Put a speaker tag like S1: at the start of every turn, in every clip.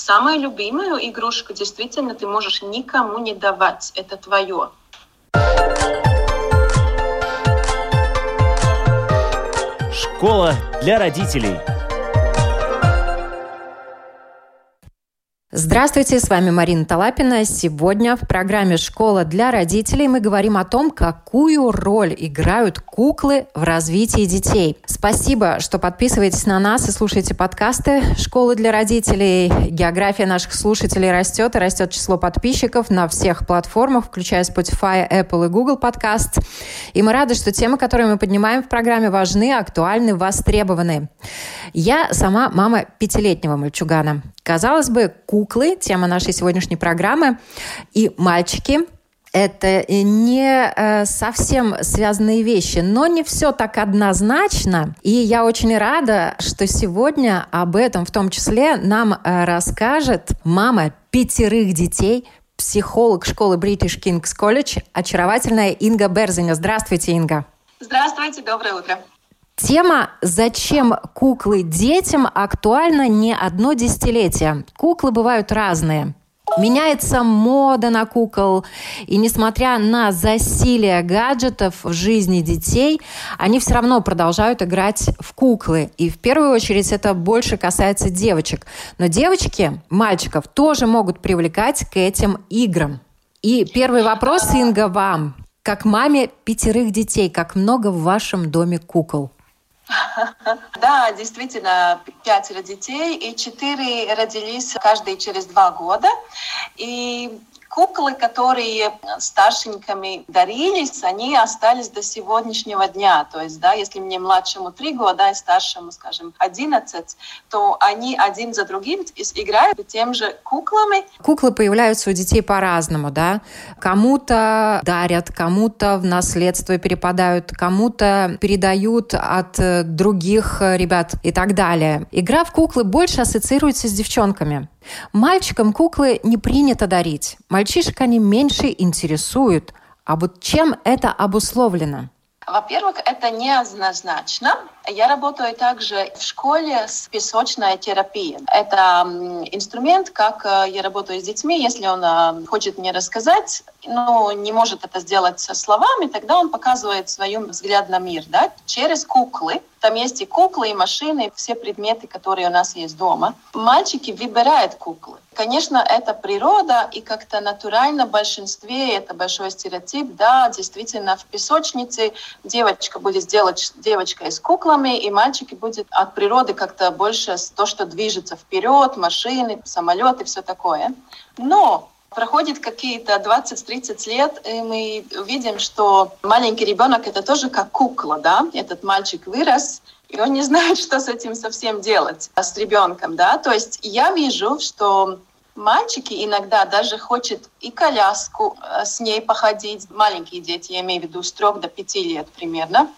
S1: самую любимую игрушку действительно ты можешь никому не давать. Это твое.
S2: Школа для родителей.
S3: Здравствуйте, с вами Марина Талапина. Сегодня в программе «Школа для родителей» мы говорим о том, какую роль играют куклы в развитии детей. Спасибо, что подписываетесь на нас и слушаете подкасты «Школы для родителей». География наших слушателей растет, и растет число подписчиков на всех платформах, включая Spotify, Apple и Google Podcast. И мы рады, что темы, которые мы поднимаем в программе, важны, актуальны, востребованы. Я сама мама пятилетнего мальчугана. Казалось бы, куклы, тема нашей сегодняшней программы, и мальчики это не э, совсем связанные вещи, но не все так однозначно. И я очень рада, что сегодня об этом в том числе нам э, расскажет мама пятерых детей, психолог школы British King's College, очаровательная Инга Берзиня. Здравствуйте, Инга.
S1: Здравствуйте, доброе утро.
S3: Тема «Зачем куклы детям» актуальна не одно десятилетие. Куклы бывают разные. Меняется мода на кукол, и несмотря на засилие гаджетов в жизни детей, они все равно продолжают играть в куклы. И в первую очередь это больше касается девочек. Но девочки, мальчиков тоже могут привлекать к этим играм. И первый вопрос, Инга, вам. Как маме пятерых детей, как много в вашем доме кукол?
S1: Да, действительно, пятеро детей, и четыре родились каждый через два года. И куклы, которые старшенькими дарились, они остались до сегодняшнего дня. То есть, да, если мне младшему три года, и старшему, скажем, одиннадцать, то они один за другим играют тем же куклами.
S3: Куклы появляются у детей по-разному, да? Кому-то дарят, кому-то в наследство перепадают, кому-то передают от других ребят и так далее. Игра в куклы больше ассоциируется с девчонками. Мальчикам куклы не принято дарить. Мальчишек они меньше интересуют. А вот чем это обусловлено?
S1: Во-первых, это неоднозначно. Я работаю также в школе с песочной терапией. Это инструмент, как э, я работаю с детьми. Если он э, хочет мне рассказать, но не может это сделать словами, тогда он показывает свой взгляд на мир да, через куклы. Там есть и куклы, и машины, все предметы, которые у нас есть дома. Мальчики выбирают куклы. Конечно, это природа, и как-то натурально в большинстве, это большой стереотип, да, действительно, в песочнице девочка будет делать девочка с куклами, и мальчики будет от природы как-то больше то, что движется вперед, машины, самолеты, все такое. Но Проходит какие-то 20-30 лет, и мы видим, что маленький ребенок это тоже как кукла, да? Этот мальчик вырос, и он не знает, что с этим совсем делать, а с ребенком, да? То есть я вижу, что мальчики иногда даже хотят и коляску э, с ней походить, маленькие дети, я имею в виду с трех до пяти лет примерно.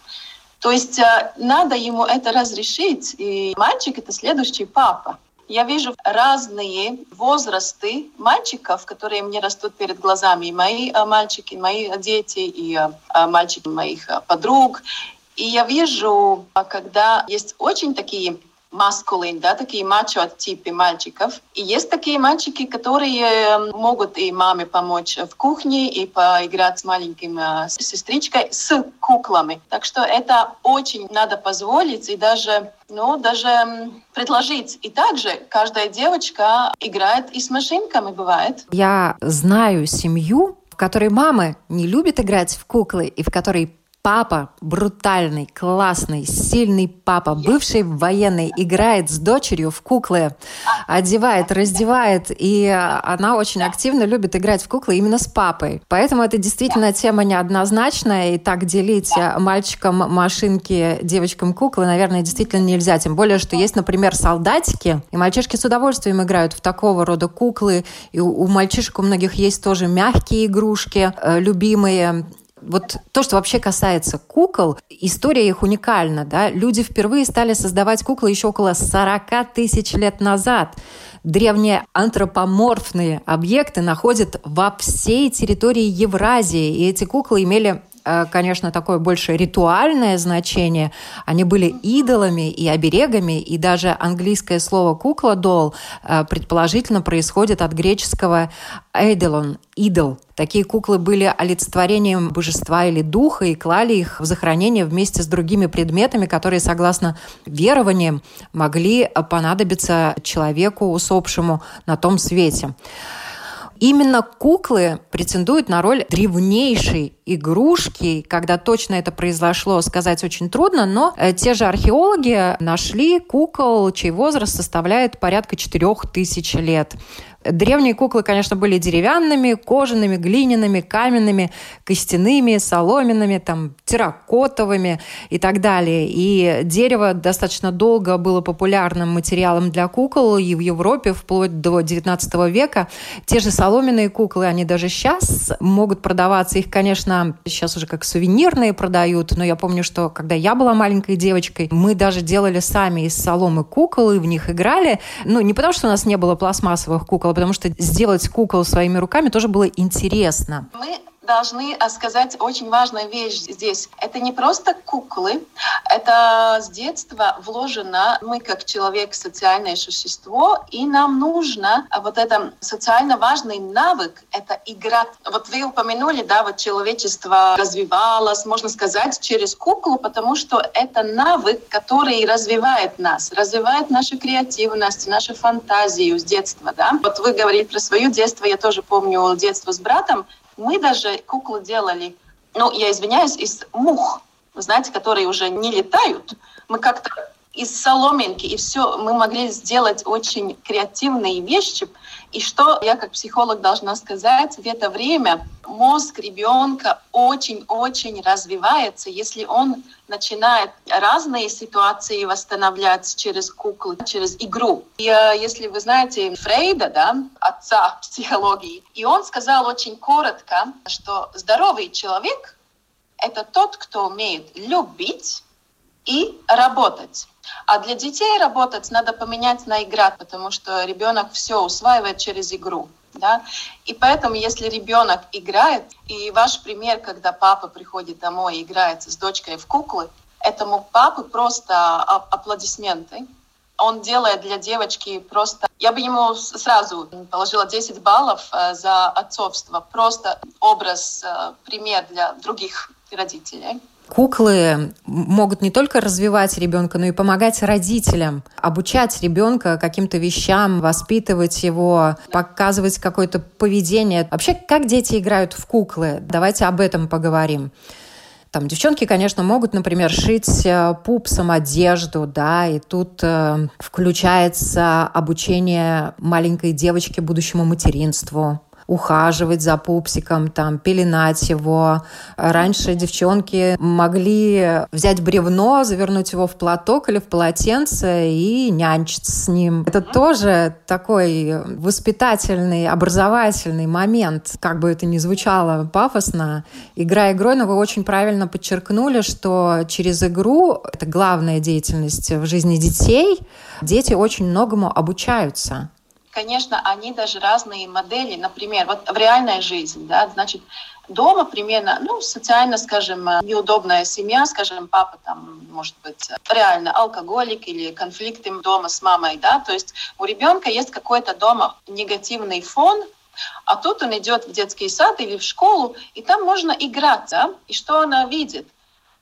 S1: То есть э, надо ему это разрешить, и мальчик это следующий папа. Я вижу разные возрасты мальчиков, которые мне растут перед глазами. И мои э, мальчики, мои дети, и э, мальчики моих подруг. И я вижу, когда есть очень такие маскулин, да, такие мачо-типы мальчиков. И есть такие мальчики, которые эм, могут и маме помочь в кухне, и поиграть с маленьким э, сестричкой, с куклами. Так что это очень надо позволить и даже, ну, даже предложить. И также каждая девочка играет и с машинками, бывает.
S3: Я знаю семью, в которой мама не любит играть в куклы, и в которой Папа брутальный, классный, сильный папа, бывший военный, играет с дочерью в куклы, одевает, раздевает, и она очень активно любит играть в куклы именно с папой. Поэтому это действительно тема неоднозначная, и так делить мальчикам машинки, девочкам куклы, наверное, действительно нельзя. Тем более, что есть, например, солдатики, и мальчишки с удовольствием играют в такого рода куклы, и у мальчишек у многих есть тоже мягкие игрушки, э, любимые, вот то, что вообще касается кукол, история их уникальна. Да? Люди впервые стали создавать куклы еще около 40 тысяч лет назад. Древние антропоморфные объекты находят во всей территории Евразии, и эти куклы имели конечно, такое больше ритуальное значение. Они были идолами и оберегами, и даже английское слово «кукла-дол» э, предположительно происходит от греческого «эйделон» – «идол». Такие куклы были олицетворением божества или духа и клали их в захоронение вместе с другими предметами, которые, согласно верованиям, могли понадобиться человеку усопшему на том свете. Именно куклы претендуют на роль древнейшей игрушки. Когда точно это произошло, сказать очень трудно, но э, те же археологи нашли кукол, чей возраст составляет порядка 4000 лет. Древние куклы, конечно, были деревянными, кожаными, глиняными, каменными, костяными, соломенными, там, терракотовыми и так далее. И дерево достаточно долго было популярным материалом для кукол и в Европе вплоть до XIX века. Те же соломенные куклы, они даже сейчас могут продаваться. Их, конечно, сейчас уже как сувенирные продают, но я помню, что когда я была маленькой девочкой, мы даже делали сами из соломы кукол и в них играли. Ну, не потому, что у нас не было пластмассовых кукол, потому что сделать кукол своими руками тоже было интересно.
S1: Мы должны а, сказать очень важную вещь здесь. Это не просто куклы, это с детства вложено, мы как человек социальное существо, и нам нужно а, вот это социально важный навык, это игра. Вот вы упомянули, да, вот человечество развивалось, можно сказать, через куклу, потому что это навык, который развивает нас, развивает нашу креативность, нашу фантазию с детства, да. Вот вы говорили про свое детство, я тоже помню детство с братом, мы даже куклы делали, ну, я извиняюсь, из мух, знаете, которые уже не летают. Мы как-то из соломинки, и все, мы могли сделать очень креативные вещи. И что я как психолог должна сказать, в это время мозг ребенка очень-очень развивается, если он начинает разные ситуации восстанавливать через куклы, через игру. И э, если вы знаете Фрейда, да, отца психологии, и он сказал очень коротко, что здоровый человек — это тот, кто умеет любить и работать. А для детей работать надо поменять на играть, потому что ребенок все усваивает через игру. Да? И поэтому, если ребенок играет, и ваш пример, когда папа приходит домой и играет с дочкой в куклы, этому папы просто аплодисменты. Он делает для девочки просто... Я бы ему сразу положила 10 баллов э, за отцовство. Просто образ, э, пример для других родителей.
S3: Куклы могут не только развивать ребенка, но и помогать родителям, обучать ребенка каким-то вещам, воспитывать его, показывать какое-то поведение. Вообще, как дети играют в куклы? Давайте об этом поговорим. Там девчонки, конечно, могут, например, шить э, пупсом одежду, да, и тут э, включается обучение маленькой девочки будущему материнству ухаживать за пупсиком, там, пеленать его. Раньше девчонки могли взять бревно, завернуть его в платок или в полотенце и нянчиться с ним. Это тоже такой воспитательный, образовательный момент, как бы это ни звучало пафосно. Игра игрой, но вы очень правильно подчеркнули, что через игру, это главная деятельность в жизни детей, дети очень многому обучаются
S1: конечно, они даже разные модели. Например, вот в реальной жизни, да, значит, дома примерно, ну, социально, скажем, неудобная семья, скажем, папа там, может быть, реально алкоголик или конфликты дома с мамой, да, то есть у ребенка есть какой-то дома негативный фон, а тут он идет в детский сад или в школу, и там можно играть, да, и что она видит?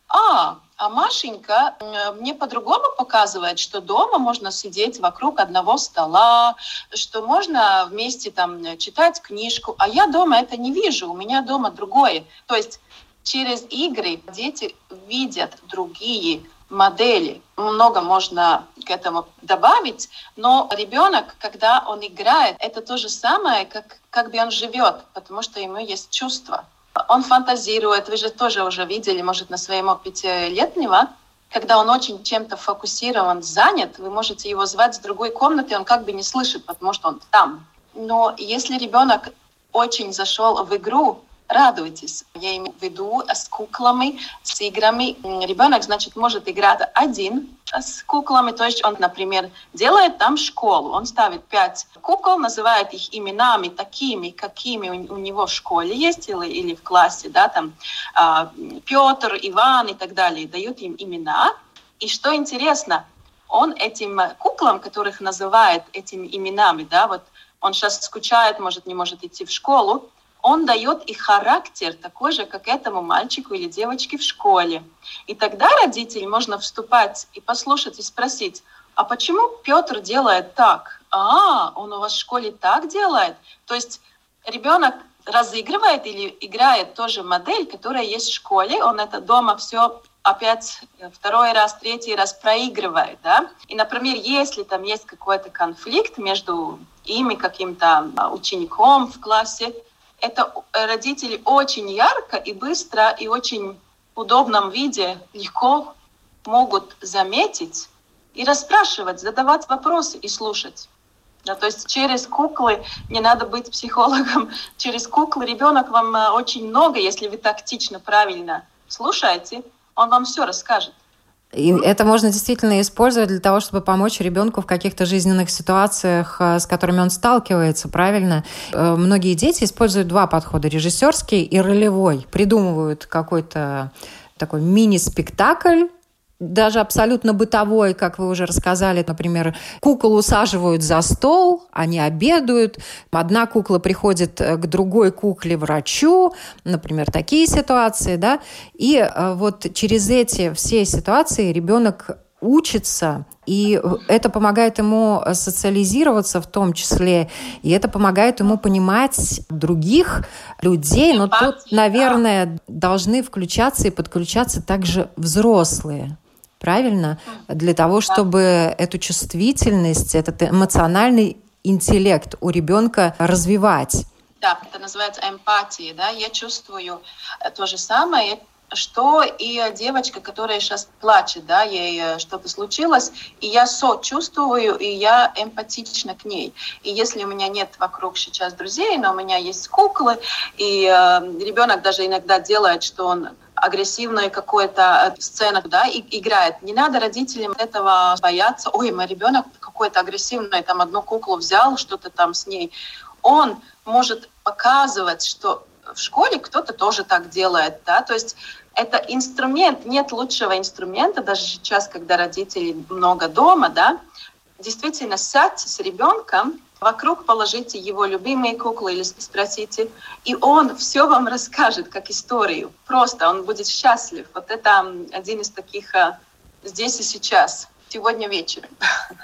S1: А, а Машенька мне по-другому показывает, что дома можно сидеть вокруг одного стола, что можно вместе там читать книжку, а я дома это не вижу, у меня дома другое. То есть через игры дети видят другие модели. Много можно к этому добавить, но ребенок, когда он играет, это то же самое, как, как бы он живет, потому что ему есть чувства. Он фантазирует, вы же тоже уже видели, может, на своем опыте летнего, когда он очень чем-то фокусирован, занят, вы можете его звать с другой комнаты, он как бы не слышит, потому что он там. Но если ребенок очень зашел в игру, радуйтесь. Я имею в виду с куклами, с играми. Ребенок, значит, может играть один с куклами, то есть он, например, делает там школу, он ставит пять кукол, называет их именами такими, какими у, него в школе есть или, или в классе, да, там э, Петр, Иван и так далее, дают им имена. И что интересно, он этим куклам, которых называет этими именами, да, вот он сейчас скучает, может, не может идти в школу, он дает и характер такой же, как этому мальчику или девочке в школе. И тогда родитель можно вступать и послушать и спросить, а почему Петр делает так? А, он у вас в школе так делает? То есть ребенок разыгрывает или играет тоже модель, которая есть в школе, он это дома все опять второй раз, третий раз проигрывает, да. И, например, если там есть какой-то конфликт между ими, каким-то учеником в классе, это родители очень ярко и быстро и очень удобном виде легко могут заметить и расспрашивать, задавать вопросы и слушать. Да, то есть через куклы не надо быть психологом. Через куклы ребенок вам э, очень много, если вы тактично, правильно слушаете, он вам все расскажет.
S3: И это можно действительно использовать для того, чтобы помочь ребенку в каких-то жизненных ситуациях, э, с которыми он сталкивается, правильно? Э, многие дети используют два подхода, режиссерский и ролевой. Придумывают какой-то такой мини-спектакль, даже абсолютно бытовой, как вы уже рассказали, например, кукол усаживают за стол, они обедают, одна кукла приходит э, к другой кукле врачу, например, такие ситуации, да, и э, вот через эти все ситуации ребенок учится, и это помогает ему социализироваться в том числе, и это помогает ему понимать других людей, но тут, наверное, должны включаться и подключаться также взрослые правильно? Для того, чтобы эту чувствительность, этот эмоциональный интеллект у ребенка развивать.
S1: Да, это называется эмпатия, да, я чувствую э, то же самое, что и девочка, которая сейчас плачет, да, ей э, что-то случилось, и я сочувствую, и я эмпатична к ней. И если у меня нет вокруг сейчас друзей, но у меня есть куклы, и э, ребенок даже иногда делает, что он агрессивной какой-то э, сцены, да, и играет. Не надо родителям этого бояться. Ой, мой ребенок какой-то агрессивный, там одну куклу взял, что-то там с ней. Он может показывать, что в школе кто-то тоже так делает, да, то есть это инструмент, нет лучшего инструмента, даже сейчас, когда родители много дома, да, действительно сядьте с ребенком Вокруг положите его любимые куклы или спросите, и он все вам расскажет как историю. Просто он будет счастлив. Вот это один из таких э, здесь и сейчас сегодня вечером.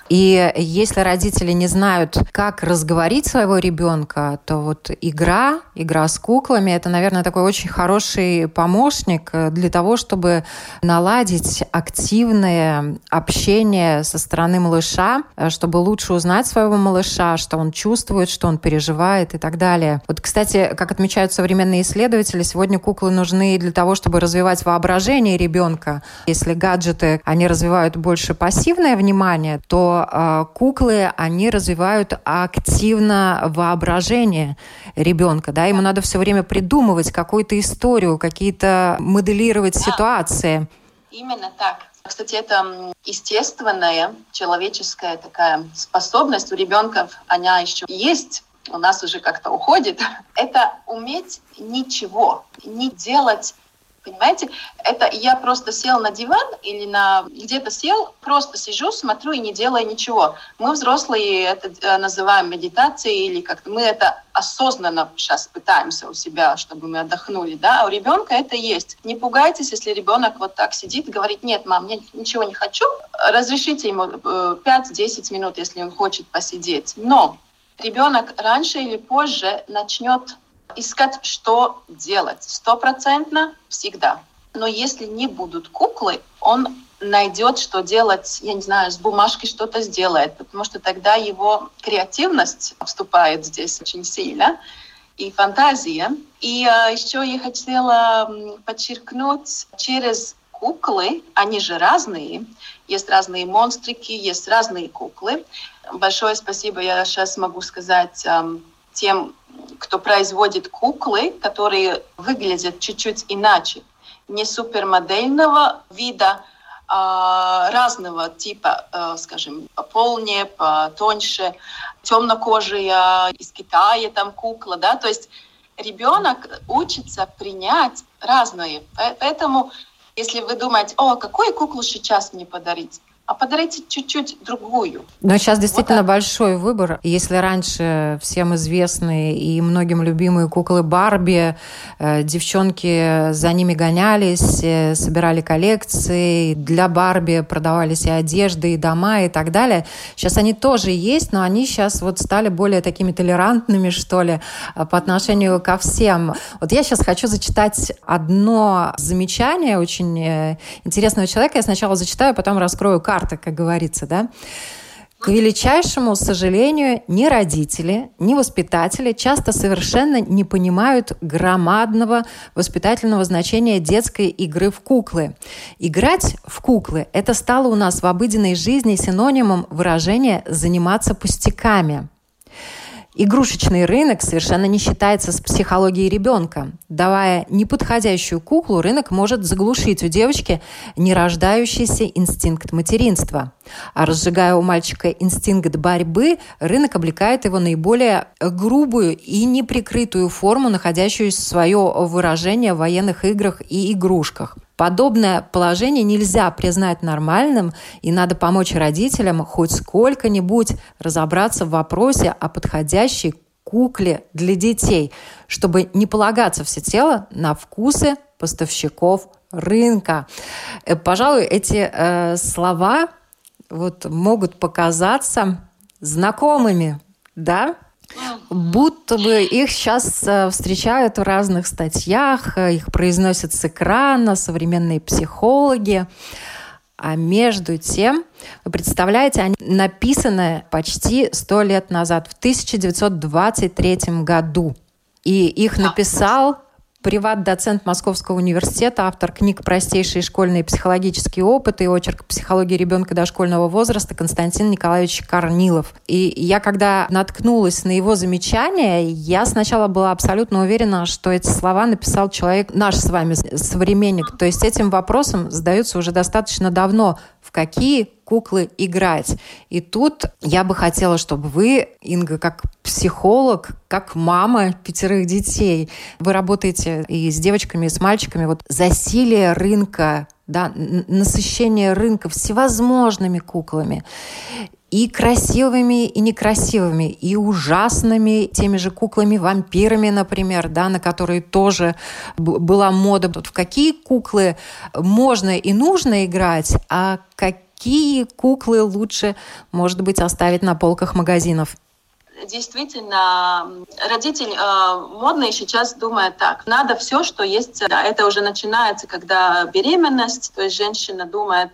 S3: И если родители не знают, как разговорить своего ребенка, то вот игра, игра с куклами, это, наверное, такой очень хороший помощник для того, чтобы наладить активное общение со стороны малыша, чтобы лучше узнать своего малыша, что он чувствует, что он переживает и так далее. Вот, кстати, как отмечают современные исследователи, сегодня куклы нужны для того, чтобы развивать воображение ребенка. Если гаджеты, они развивают больше пассивности, пассивное внимание, то э, куклы, они развивают активно воображение ребенка, да, ему надо все время придумывать какую-то историю, какие-то моделировать да. ситуации.
S1: Именно так. Кстати, это естественная человеческая такая способность у ребенка, она еще есть, у нас уже как-то уходит, это уметь ничего, не делать Понимаете, это я просто сел на диван или на где-то сел, просто сижу, смотрю и не делаю ничего. Мы взрослые это э, называем медитацией или как-то мы это осознанно сейчас пытаемся у себя, чтобы мы отдохнули, да, а у ребенка это есть. Не пугайтесь, если ребенок вот так сидит говорит, нет, мам, я ничего не хочу, разрешите ему 5-10 э, минут, если он хочет посидеть. Но ребенок раньше или позже начнет искать, что делать. Стопроцентно всегда. Но если не будут куклы, он найдет, что делать, я не знаю, с бумажкой что-то сделает, потому что тогда его креативность вступает здесь очень сильно и фантазия. И э, еще я хотела подчеркнуть, через куклы, они же разные, есть разные монстрики, есть разные куклы. Большое спасибо, я сейчас могу сказать тем кто производит куклы, которые выглядят чуть-чуть иначе, не супермодельного вида, а разного типа, э, скажем, пополнее, потоньше, темнокожая, из Китая там кукла, да, то есть ребенок учится принять разное. Поэтому, если вы думаете, о, какую куклу сейчас мне подарить, а подарите чуть-чуть другую.
S3: Но сейчас действительно вот большой выбор. Если раньше всем известные и многим любимые куклы Барби, э, девчонки за ними гонялись, э, собирали коллекции, для Барби продавались и одежды, и дома, и так далее. Сейчас они тоже есть, но они сейчас вот стали более такими толерантными, что ли, э, по отношению ко всем. Вот я сейчас хочу зачитать одно замечание очень интересного человека. Я сначала зачитаю, потом раскрою карту карта, как говорится, да? К величайшему сожалению, ни родители, ни воспитатели часто совершенно не понимают громадного воспитательного значения детской игры в куклы. Играть в куклы – это стало у нас в обыденной жизни синонимом выражения «заниматься пустяками». Игрушечный рынок совершенно не считается с психологией ребенка. Давая неподходящую куклу, рынок может заглушить у девочки нерождающийся инстинкт материнства. А разжигая у мальчика инстинкт борьбы, рынок облекает его наиболее грубую и неприкрытую форму, находящую свое выражение в военных играх и игрушках. Подобное положение нельзя признать нормальным, и надо помочь родителям хоть сколько-нибудь разобраться в вопросе о подходящей кукле для детей, чтобы не полагаться всецело на вкусы поставщиков рынка. Э, пожалуй, эти э, слова вот могут показаться знакомыми, да? Будто бы их сейчас э, встречают в разных статьях, э, их произносят с экрана современные психологи. А между тем, вы представляете, они написаны почти сто лет назад, в 1923 году. И их написал приват-доцент Московского университета, автор книг «Простейшие школьные психологические опыты» и очерк «Психология ребенка дошкольного возраста» Константин Николаевич Корнилов. И я, когда наткнулась на его замечания, я сначала была абсолютно уверена, что эти слова написал человек, наш с вами современник. То есть этим вопросом задаются уже достаточно давно. Какие куклы играть. И тут я бы хотела, чтобы вы, Инга, как психолог, как мама пятерых детей, вы работаете и с девочками, и с мальчиками, вот засилие рынка да, насыщение рынка всевозможными куклами и красивыми, и некрасивыми, и ужасными, теми же куклами-вампирами, например, да, на которые тоже была мода. Вот в какие куклы можно и нужно играть, а какие куклы лучше, может быть, оставить на полках магазинов?
S1: Действительно, родитель э, модный сейчас думает так, надо все, что есть. Это уже начинается, когда беременность, то есть женщина думает,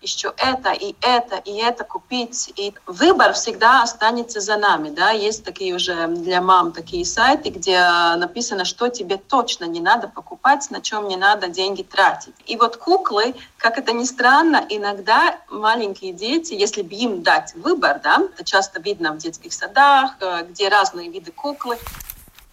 S1: еще это и это и это купить. И выбор всегда останется за нами. Да? Есть такие уже для мам такие сайты, где написано, что тебе точно не надо покупать, на чем не надо деньги тратить. И вот куклы, как это ни странно, иногда маленькие дети, если бы им дать выбор, да, это часто видно в детских садах, э, где разные виды куклы,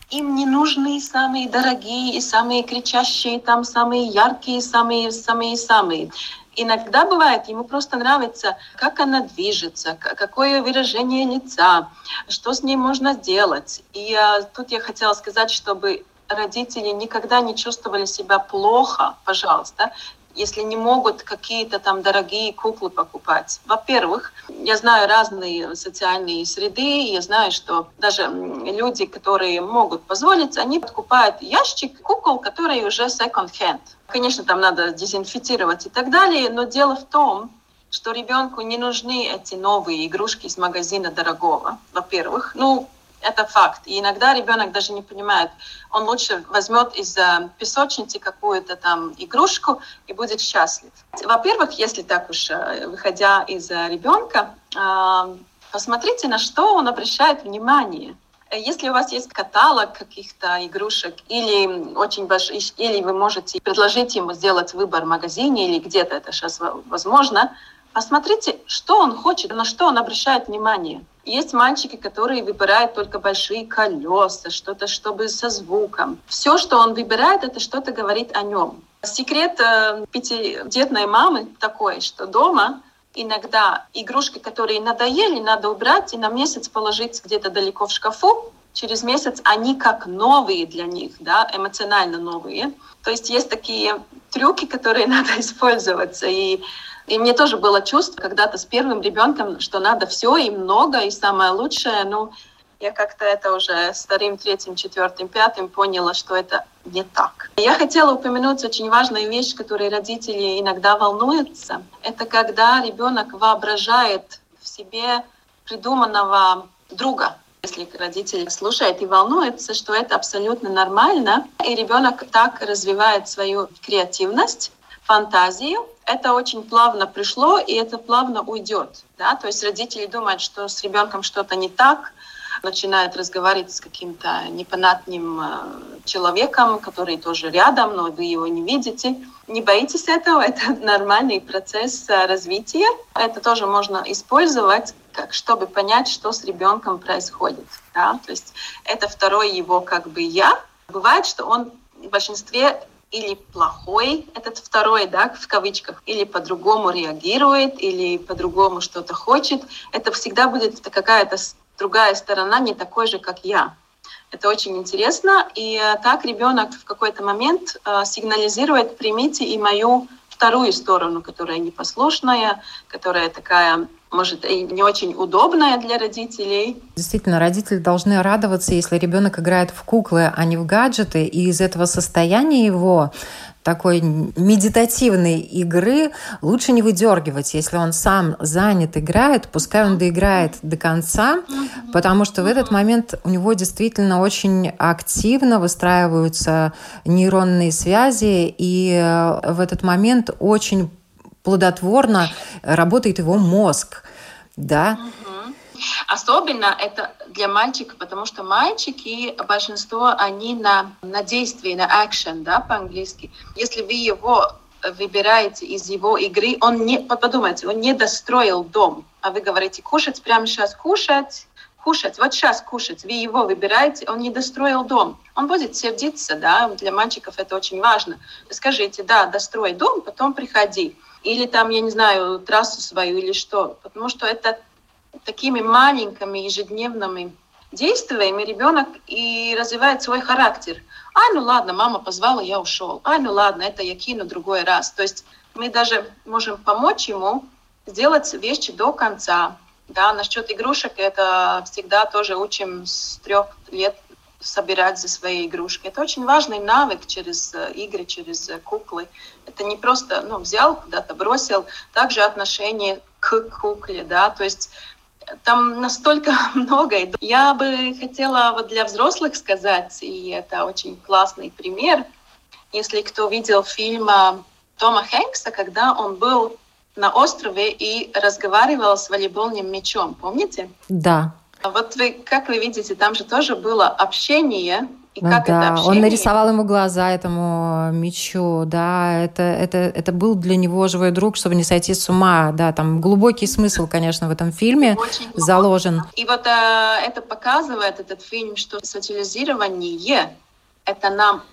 S1: им не нужны самые дорогие и самые кричащие, там самые яркие, самые, самые, самые. Иногда бывает, ему просто нравится, как она движется, какое выражение лица, что с ней можно сделать. И а, тут я хотела сказать, чтобы родители никогда не чувствовали себя плохо, пожалуйста, если не могут какие-то там дорогие куклы покупать. Во-первых, я знаю разные социальные среды, я знаю, что даже люди, которые могут позволить, они покупают ящик кукол, которые уже second-hand. Конечно, там надо дезинфицировать и так далее, но дело в том, что ребенку не нужны эти новые игрушки из магазина дорогого, во-первых. Ну, это факт. И иногда ребенок даже не понимает, он лучше возьмет из э, песочницы какую-то там игрушку и будет счастлив. Во-первых, если так уж, э, выходя из э, ребенка, посмотрите, на что он обращает внимание. Если у вас есть каталог каких-то игрушек, или очень большой, или вы можете предложить ему сделать выбор в магазине или где-то это сейчас возможно, Посмотрите, что он хочет, на что он обращает внимание. Есть мальчики, которые выбирают только большие колеса, что-то, чтобы со звуком. Все, что он выбирает, это что-то говорит о нем. Секрет э, пятидетной мамы такой, что дома иногда игрушки, которые надоели, надо убрать и на месяц положить где-то далеко в шкафу. Через месяц они как новые для них, да, эмоционально новые. То есть есть такие трюки, которые надо использовать. И и мне тоже было чувство когда-то с первым ребенком, что надо все и много, и самое лучшее. Ну, я как-то это уже вторым, третьим, четвертым, пятым поняла, что это не так. Я хотела упомянуть очень важную вещь, которой родители иногда волнуются. Это когда ребенок воображает в себе придуманного друга. Если родитель слушает и волнуется, что это абсолютно нормально, и ребенок так развивает свою креативность, фантазию, это очень плавно пришло, и это плавно уйдет. Да? То есть родители думают, что с ребенком что-то не так, начинают разговаривать с каким-то непонятным э, человеком, который тоже рядом, но вы его не видите. Не боитесь этого, это нормальный процесс э, развития. Это тоже можно использовать, как, чтобы понять, что с ребенком происходит. Да? То есть это второй его как бы я. Бывает, что он в большинстве или плохой, этот второй, да, в кавычках, или по-другому реагирует, или по-другому что-то хочет, это всегда будет какая-то другая сторона, не такой же, как я. Это очень интересно. И э, так ребенок в какой-то момент э, сигнализирует, примите и мою вторую сторону, которая непослушная, которая такая может, и не очень удобная для родителей.
S3: Действительно, родители должны радоваться, если ребенок играет в куклы, а не в гаджеты, и из этого состояния его такой медитативной игры лучше не выдергивать. Если он сам занят, играет, пускай он доиграет до конца, потому что в этот момент у него действительно очень активно выстраиваются нейронные связи, и э, в этот момент очень плодотворно работает его мозг, да.
S1: Особенно это для мальчика, потому что мальчики, большинство, они на, на действие, на action, да, по-английски. Если вы его выбираете из его игры, он не, подумайте, он не достроил дом, а вы говорите, кушать прямо сейчас кушать, кушать, вот сейчас кушать, вы его выбираете, он не достроил дом. Он будет сердиться, да, для мальчиков это очень важно. Скажите, да, дострой дом, потом приходи или там, я не знаю, трассу свою или что. Потому что это такими маленькими ежедневными действиями ребенок и развивает свой характер. А, ну ладно, мама позвала, я ушел. А, ну ладно, это я кину другой раз. То есть мы даже можем помочь ему сделать вещи до конца. Да, насчет игрушек это всегда тоже учим с трех лет собирать за свои игрушки. Это очень важный навык через э, игры, через э, куклы. Это не просто ну, взял, куда-то бросил. Также отношение к кукле, да, то есть э, там настолько много. Я бы хотела вот для взрослых сказать, и это очень классный пример, если кто видел фильм Тома Хэнкса, когда он был на острове и разговаривал с волейбольным мячом, помните?
S3: Да.
S1: А вот вы, как вы видите, там же тоже было общение,
S3: и ну, как да, это общение? он нарисовал ему глаза этому мечу, да, это, это, это был для него живой друг, чтобы не сойти с ума, да, там глубокий смысл, конечно, в этом фильме Очень заложен.
S1: И вот а, это показывает этот фильм, что социализирование это нам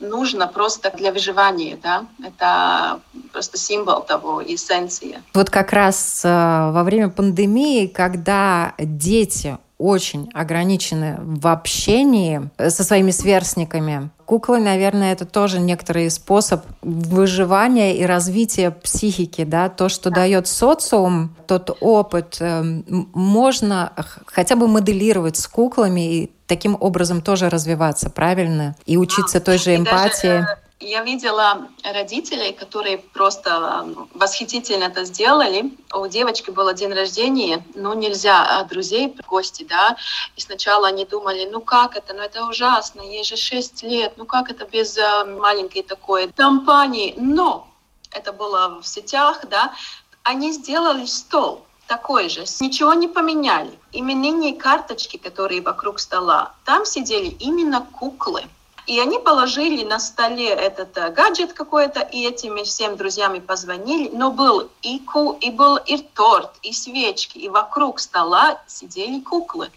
S1: нужно просто для выживания, да, это просто символ того, эссенции.
S3: Вот как раз э, во время пандемии, когда дети очень ограничены в общении со своими сверстниками. Куклы, наверное, это тоже некоторый способ выживания и развития психики, да, то, что дает социум, тот опыт, э, можно хотя бы моделировать с куклами и таким образом тоже развиваться, правильно? И учиться той же эмпатии. Даже,
S1: я видела родителей, которые просто восхитительно это сделали. У девочки был день рождения, ну нельзя а друзей, гости, да. И сначала они думали, ну как это, ну это ужасно, ей же 6 лет, ну как это без а, маленькой такой компании. Но это было в сетях, да. Они сделали стол такой же, ничего не поменяли. Именные карточки, которые вокруг стола, там сидели именно куклы. И они положили на столе этот э, гаджет какой-то, и этими всем друзьям позвонили. Но был и, ку, и был и торт, и свечки, и вокруг стола сидели куклы.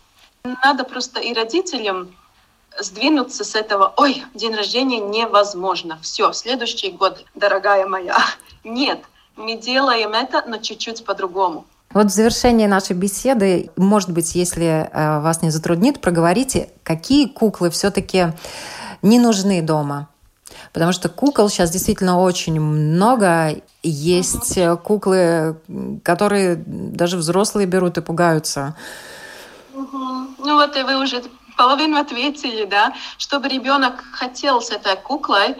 S1: Надо просто и родителям сдвинуться с этого, ой, день рождения невозможно, все, следующий год, дорогая моя. Нет, мы делаем это, но чуть-чуть по-другому.
S3: Вот в завершении нашей беседы, может быть, если э, вас не затруднит, проговорите, какие куклы все-таки не нужны дома. Потому что кукол сейчас действительно очень много. Есть угу. куклы, которые даже взрослые берут и пугаются.
S1: Угу. Ну вот и вы уже половину ответили, да, чтобы ребенок хотел с этой куклой,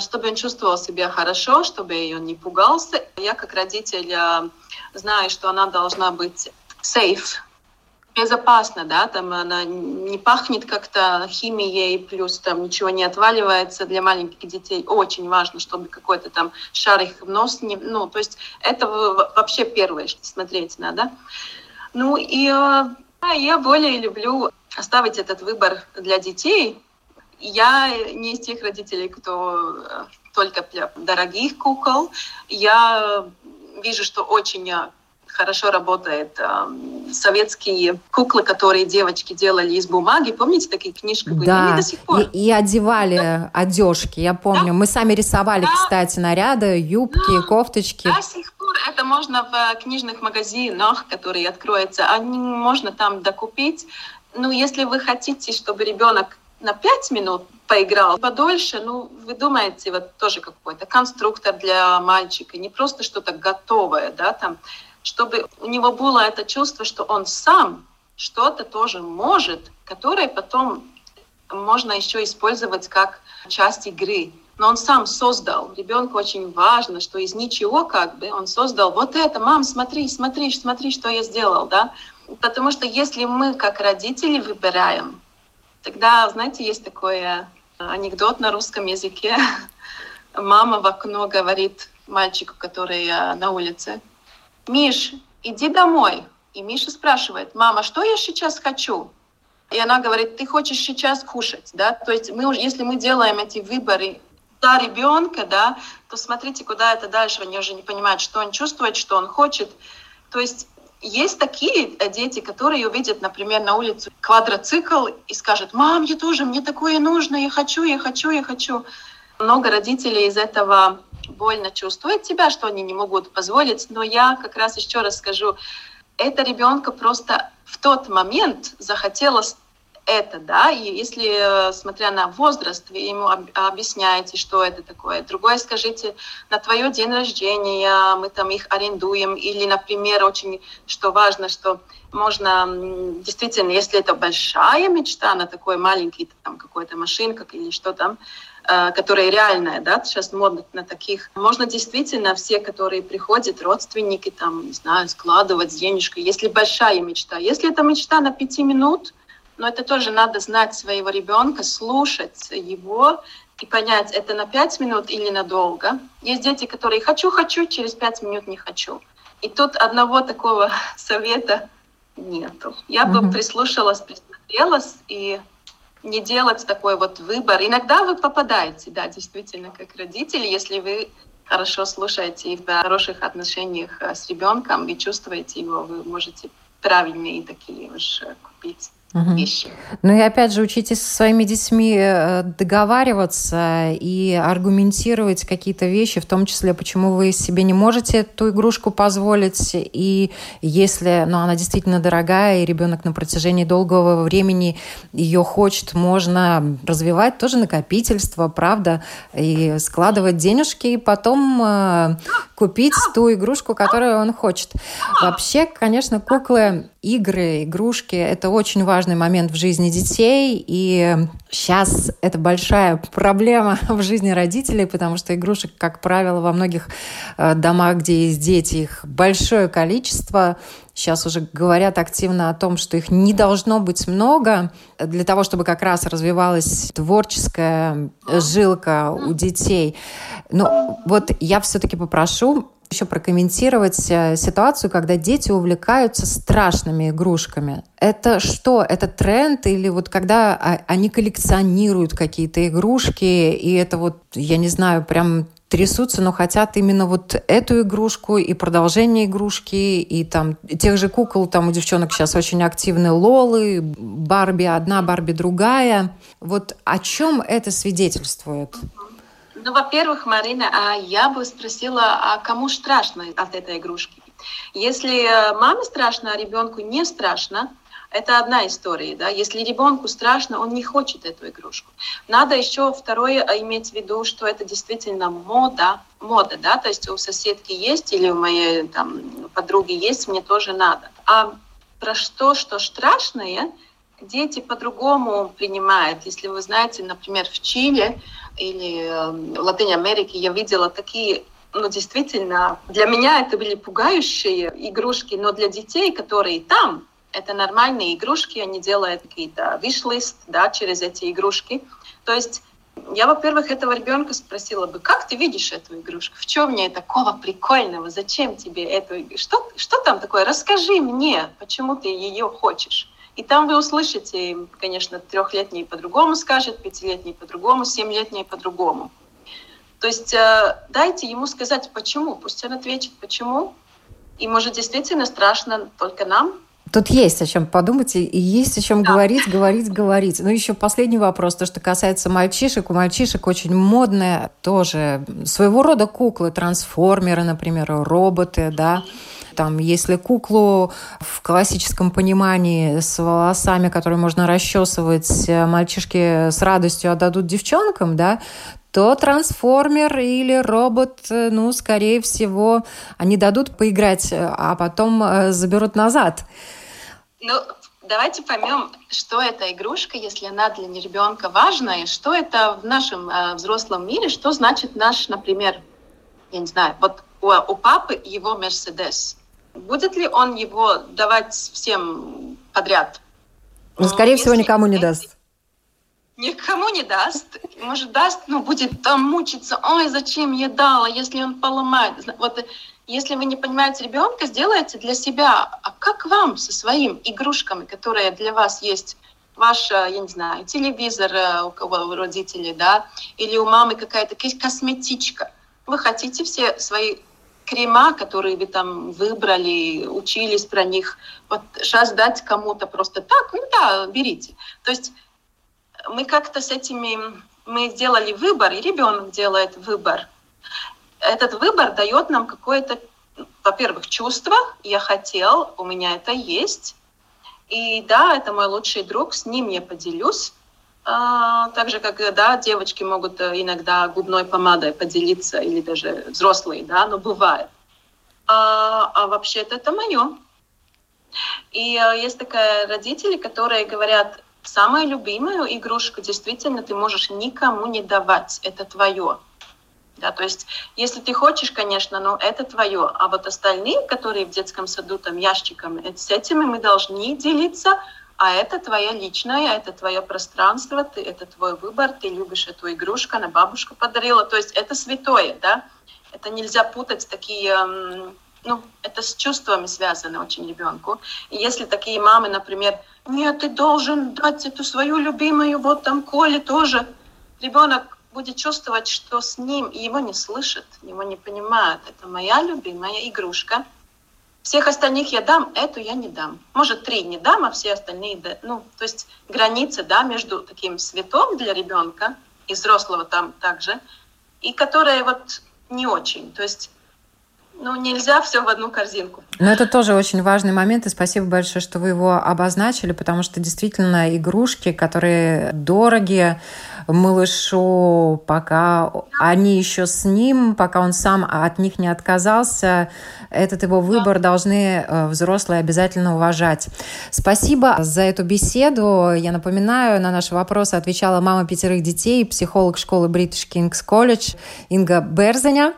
S1: чтобы он чувствовал себя хорошо, чтобы ее не пугался. Я как родитель знаю, что она должна быть safe, безопасно, да, там она не пахнет как-то химией, плюс там ничего не отваливается для маленьких детей. Очень важно, чтобы какой-то там шар их в нос не... Ну, то есть это вообще первое, что смотреть надо. Ну и э, я более люблю оставить этот выбор для детей. Я не из тех родителей, кто э, только для дорогих кукол. Я вижу, что очень хорошо работает э, советские куклы, которые девочки делали из бумаги. Помните такие книжки были?
S3: Да, Они до сих пор. И, и одевали да. одежки, я помню. Да. Мы сами рисовали, да. кстати, наряды, юбки, да. кофточки.
S1: До сих пор это можно в книжных магазинах, которые откроются. Они можно там докупить. Ну, если вы хотите, чтобы ребенок на пять минут поиграл подольше, ну, вы думаете, вот тоже какой-то конструктор для мальчика, не просто что-то готовое, да, там, чтобы у него было это чувство, что он сам что-то тоже может, которое потом можно еще использовать как часть игры. Но он сам создал. Ребенку очень важно, что из ничего как бы он создал вот это, мам, смотри, смотри, смотри, что я сделал, да. Потому что если мы как родители выбираем, тогда, знаете, есть такой э, анекдот на русском языке. Мама в окно говорит мальчику, который э, на улице, Миш, иди домой. И Миша спрашивает, мама, что я сейчас хочу? И она говорит, ты хочешь сейчас кушать, да? То есть мы, если мы делаем эти выборы за ребенка, да, то смотрите, куда это дальше. Они уже не понимают, что он чувствует, что он хочет. То есть есть такие дети, которые увидят, например, на улице квадроцикл и скажут, мам, я тоже, мне такое нужно, я хочу, я хочу, я хочу. Много родителей из этого больно чувствует себя, что они не могут позволить, но я как раз еще раз скажу, это ребенка просто в тот момент захотелось это, да, и если, смотря на возраст, вы ему объясняете, что это такое. Другое скажите, на твое день рождения мы там их арендуем, или, например, очень, что важно, что можно действительно, если это большая мечта на такой маленький, там, какой-то машинка или что там, Э, которая реальная, да, сейчас модно на таких. Можно действительно все, которые приходят, родственники, там, не знаю, складывать денежку, если большая мечта. Если это мечта на пяти минут, но это тоже надо знать своего ребенка, слушать его и понять, это на пять минут или надолго. Есть дети, которые хочу-хочу, через пять минут не хочу. И тут одного такого совета нету. Я mm-hmm. бы прислушалась, присмотрелась и не делать такой вот выбор. Иногда вы попадаете, да, действительно, как родители, если вы хорошо слушаете и в хороших отношениях э, с ребенком и чувствуете его, вы можете правильные такие уже купить угу. вещи.
S3: Ну и опять же, учитесь со своими детьми э, договариваться и аргументировать какие-то вещи, в том числе, почему вы себе не можете эту игрушку позволить. И если ну, она действительно дорогая, и ребенок на протяжении долгого времени ее хочет, можно развивать тоже накопительство, правда, и складывать денежки, и потом э, купить ту игрушку, которую он хочет. Вообще, конечно, куклы, игры, игрушки – это очень важный момент в жизни детей, и сейчас это большая проблема в жизни родителей, потому что игрушек, как правило, во многих э, домах, где есть дети, их большое количество, Сейчас уже говорят активно о том, что их не должно быть много. Для того, чтобы как раз развивалась творческая жилка у детей. Но вот я все-таки попрошу еще прокомментировать э, ситуацию, когда дети увлекаются страшными игрушками. Это что? Это тренд или вот когда они коллекционируют какие-то игрушки, и это вот, я не знаю, прям трясутся, но хотят именно вот эту игрушку и продолжение игрушки, и там тех же кукол, там у девчонок сейчас очень активны Лолы, Барби одна, Барби другая. Вот о чем это свидетельствует?
S1: Ну, во-первых, Марина, а я бы спросила, а кому страшно от этой игрушки? Если э, маме страшно, а ребенку не страшно, это одна история, да. Если ребенку страшно, он не хочет эту игрушку. Надо еще второе иметь в виду, что это действительно мода, мода, да, то есть у соседки есть или у моей там подруги есть, мне тоже надо. А про что, что страшное, дети по-другому принимают. Если вы знаете, например, в Чили или эм, в Латинской Америке я видела такие ну, действительно, для меня это были пугающие игрушки, но для детей, которые там, это нормальные игрушки, они делают какие-то виш-лист, да, через эти игрушки. То есть я, во-первых, этого ребенка спросила бы, как ты видишь эту игрушку? В чем мне такого прикольного? Зачем тебе эту? Что, что там такое? Расскажи мне, почему ты ее хочешь. И там вы услышите, конечно, трехлетний по-другому скажет, пятилетний по-другому, семилетний по-другому. То есть э, дайте ему сказать, почему. Пусть он ответит, почему. И, может, действительно страшно только нам.
S3: Тут есть о чем подумать и есть о чем да. говорить, говорить, говорить. Ну, еще последний вопрос, то, что касается мальчишек. У мальчишек очень модные тоже своего рода куклы, трансформеры, например, роботы, да. Там, если куклу в классическом понимании с волосами, которые можно расчесывать, э, мальчишки с радостью отдадут девчонкам, да, то трансформер или робот, э, ну, скорее всего, они дадут поиграть, э, а потом заберут назад.
S1: Ну, давайте поймем, что эта игрушка, если она для ребенка важная, что это в нашем э, взрослом мире, что значит наш, например, я не знаю, вот у, у папы его Мерседес. Будет ли он его давать всем подряд?
S3: Ну, скорее Если всего, никому не даст.
S1: Никому не даст. Может, даст, но будет там мучиться. Ой, зачем я дала, если он поломает. Вот если вы не понимаете ребенка, сделайте для себя. А как вам со своими игрушками, которые для вас есть? Ваш, я не знаю, телевизор э, у кого у родителей, да, или у мамы какая-то косметичка. Вы хотите все свои крема, которые вы там выбрали, учились про них, вот сейчас дать кому-то просто так, ну да, берите. То есть мы как-то с этими, мы сделали выбор, и ребенок делает выбор. Этот выбор дает нам какое-то, во-первых, чувство, я хотел, у меня это есть, и да, это мой лучший друг, с ним я поделюсь, а, так же, как да, девочки могут э, иногда губной помадой поделиться, или даже взрослые, да, но бывает. А, а вообще-то это мое. И э, есть такие родители, которые говорят, самая любимая игрушка действительно ты можешь никому не давать, это твое. Да, то есть, если ты хочешь, конечно, но это твое. А вот остальные, которые в детском саду там ящиками, с этими мы должны делиться, а это твоя личная, это твое пространство, ты, это твой выбор, ты любишь эту игрушку, она бабушка подарила, то есть это святое, да, это нельзя путать такие, ну, это с чувствами связано очень ребенку. И если такие мамы, например, нет, ты должен дать эту свою любимую, вот там Коле тоже, ребенок будет чувствовать, что с ним его не слышат, его не понимают. Это моя любимая игрушка – всех остальных я дам, эту я не дам. Может, три не дам, а все остальные, да. Ну, то есть граница, да, между таким светом для ребенка и взрослого там также, и которая вот не очень. То есть ну, нельзя все в одну корзинку.
S3: Но это тоже очень важный момент, и спасибо большое, что вы его обозначили, потому что действительно игрушки, которые дорогие малышу, пока они еще с ним, пока он сам от них не отказался, этот его выбор должны э, взрослые обязательно уважать. Спасибо за эту беседу. Я напоминаю, на наши вопросы отвечала мама пятерых детей, психолог школы British King's College Инга Берзаня.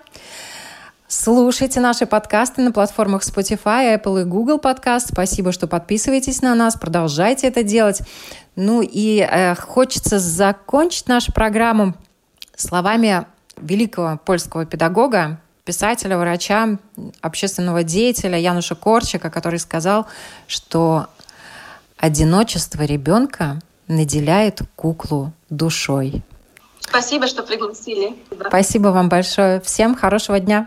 S3: Слушайте наши подкасты на платформах Spotify, Apple и Google подкаст. Спасибо, что подписываетесь на нас. Продолжайте это делать. Ну и э, хочется закончить нашу программу словами великого польского педагога писателя, врача, общественного деятеля Януша Корчика, который сказал, что одиночество ребенка наделяет куклу душой.
S1: Спасибо, что пригласили.
S3: Спасибо вам большое. Всем хорошего дня.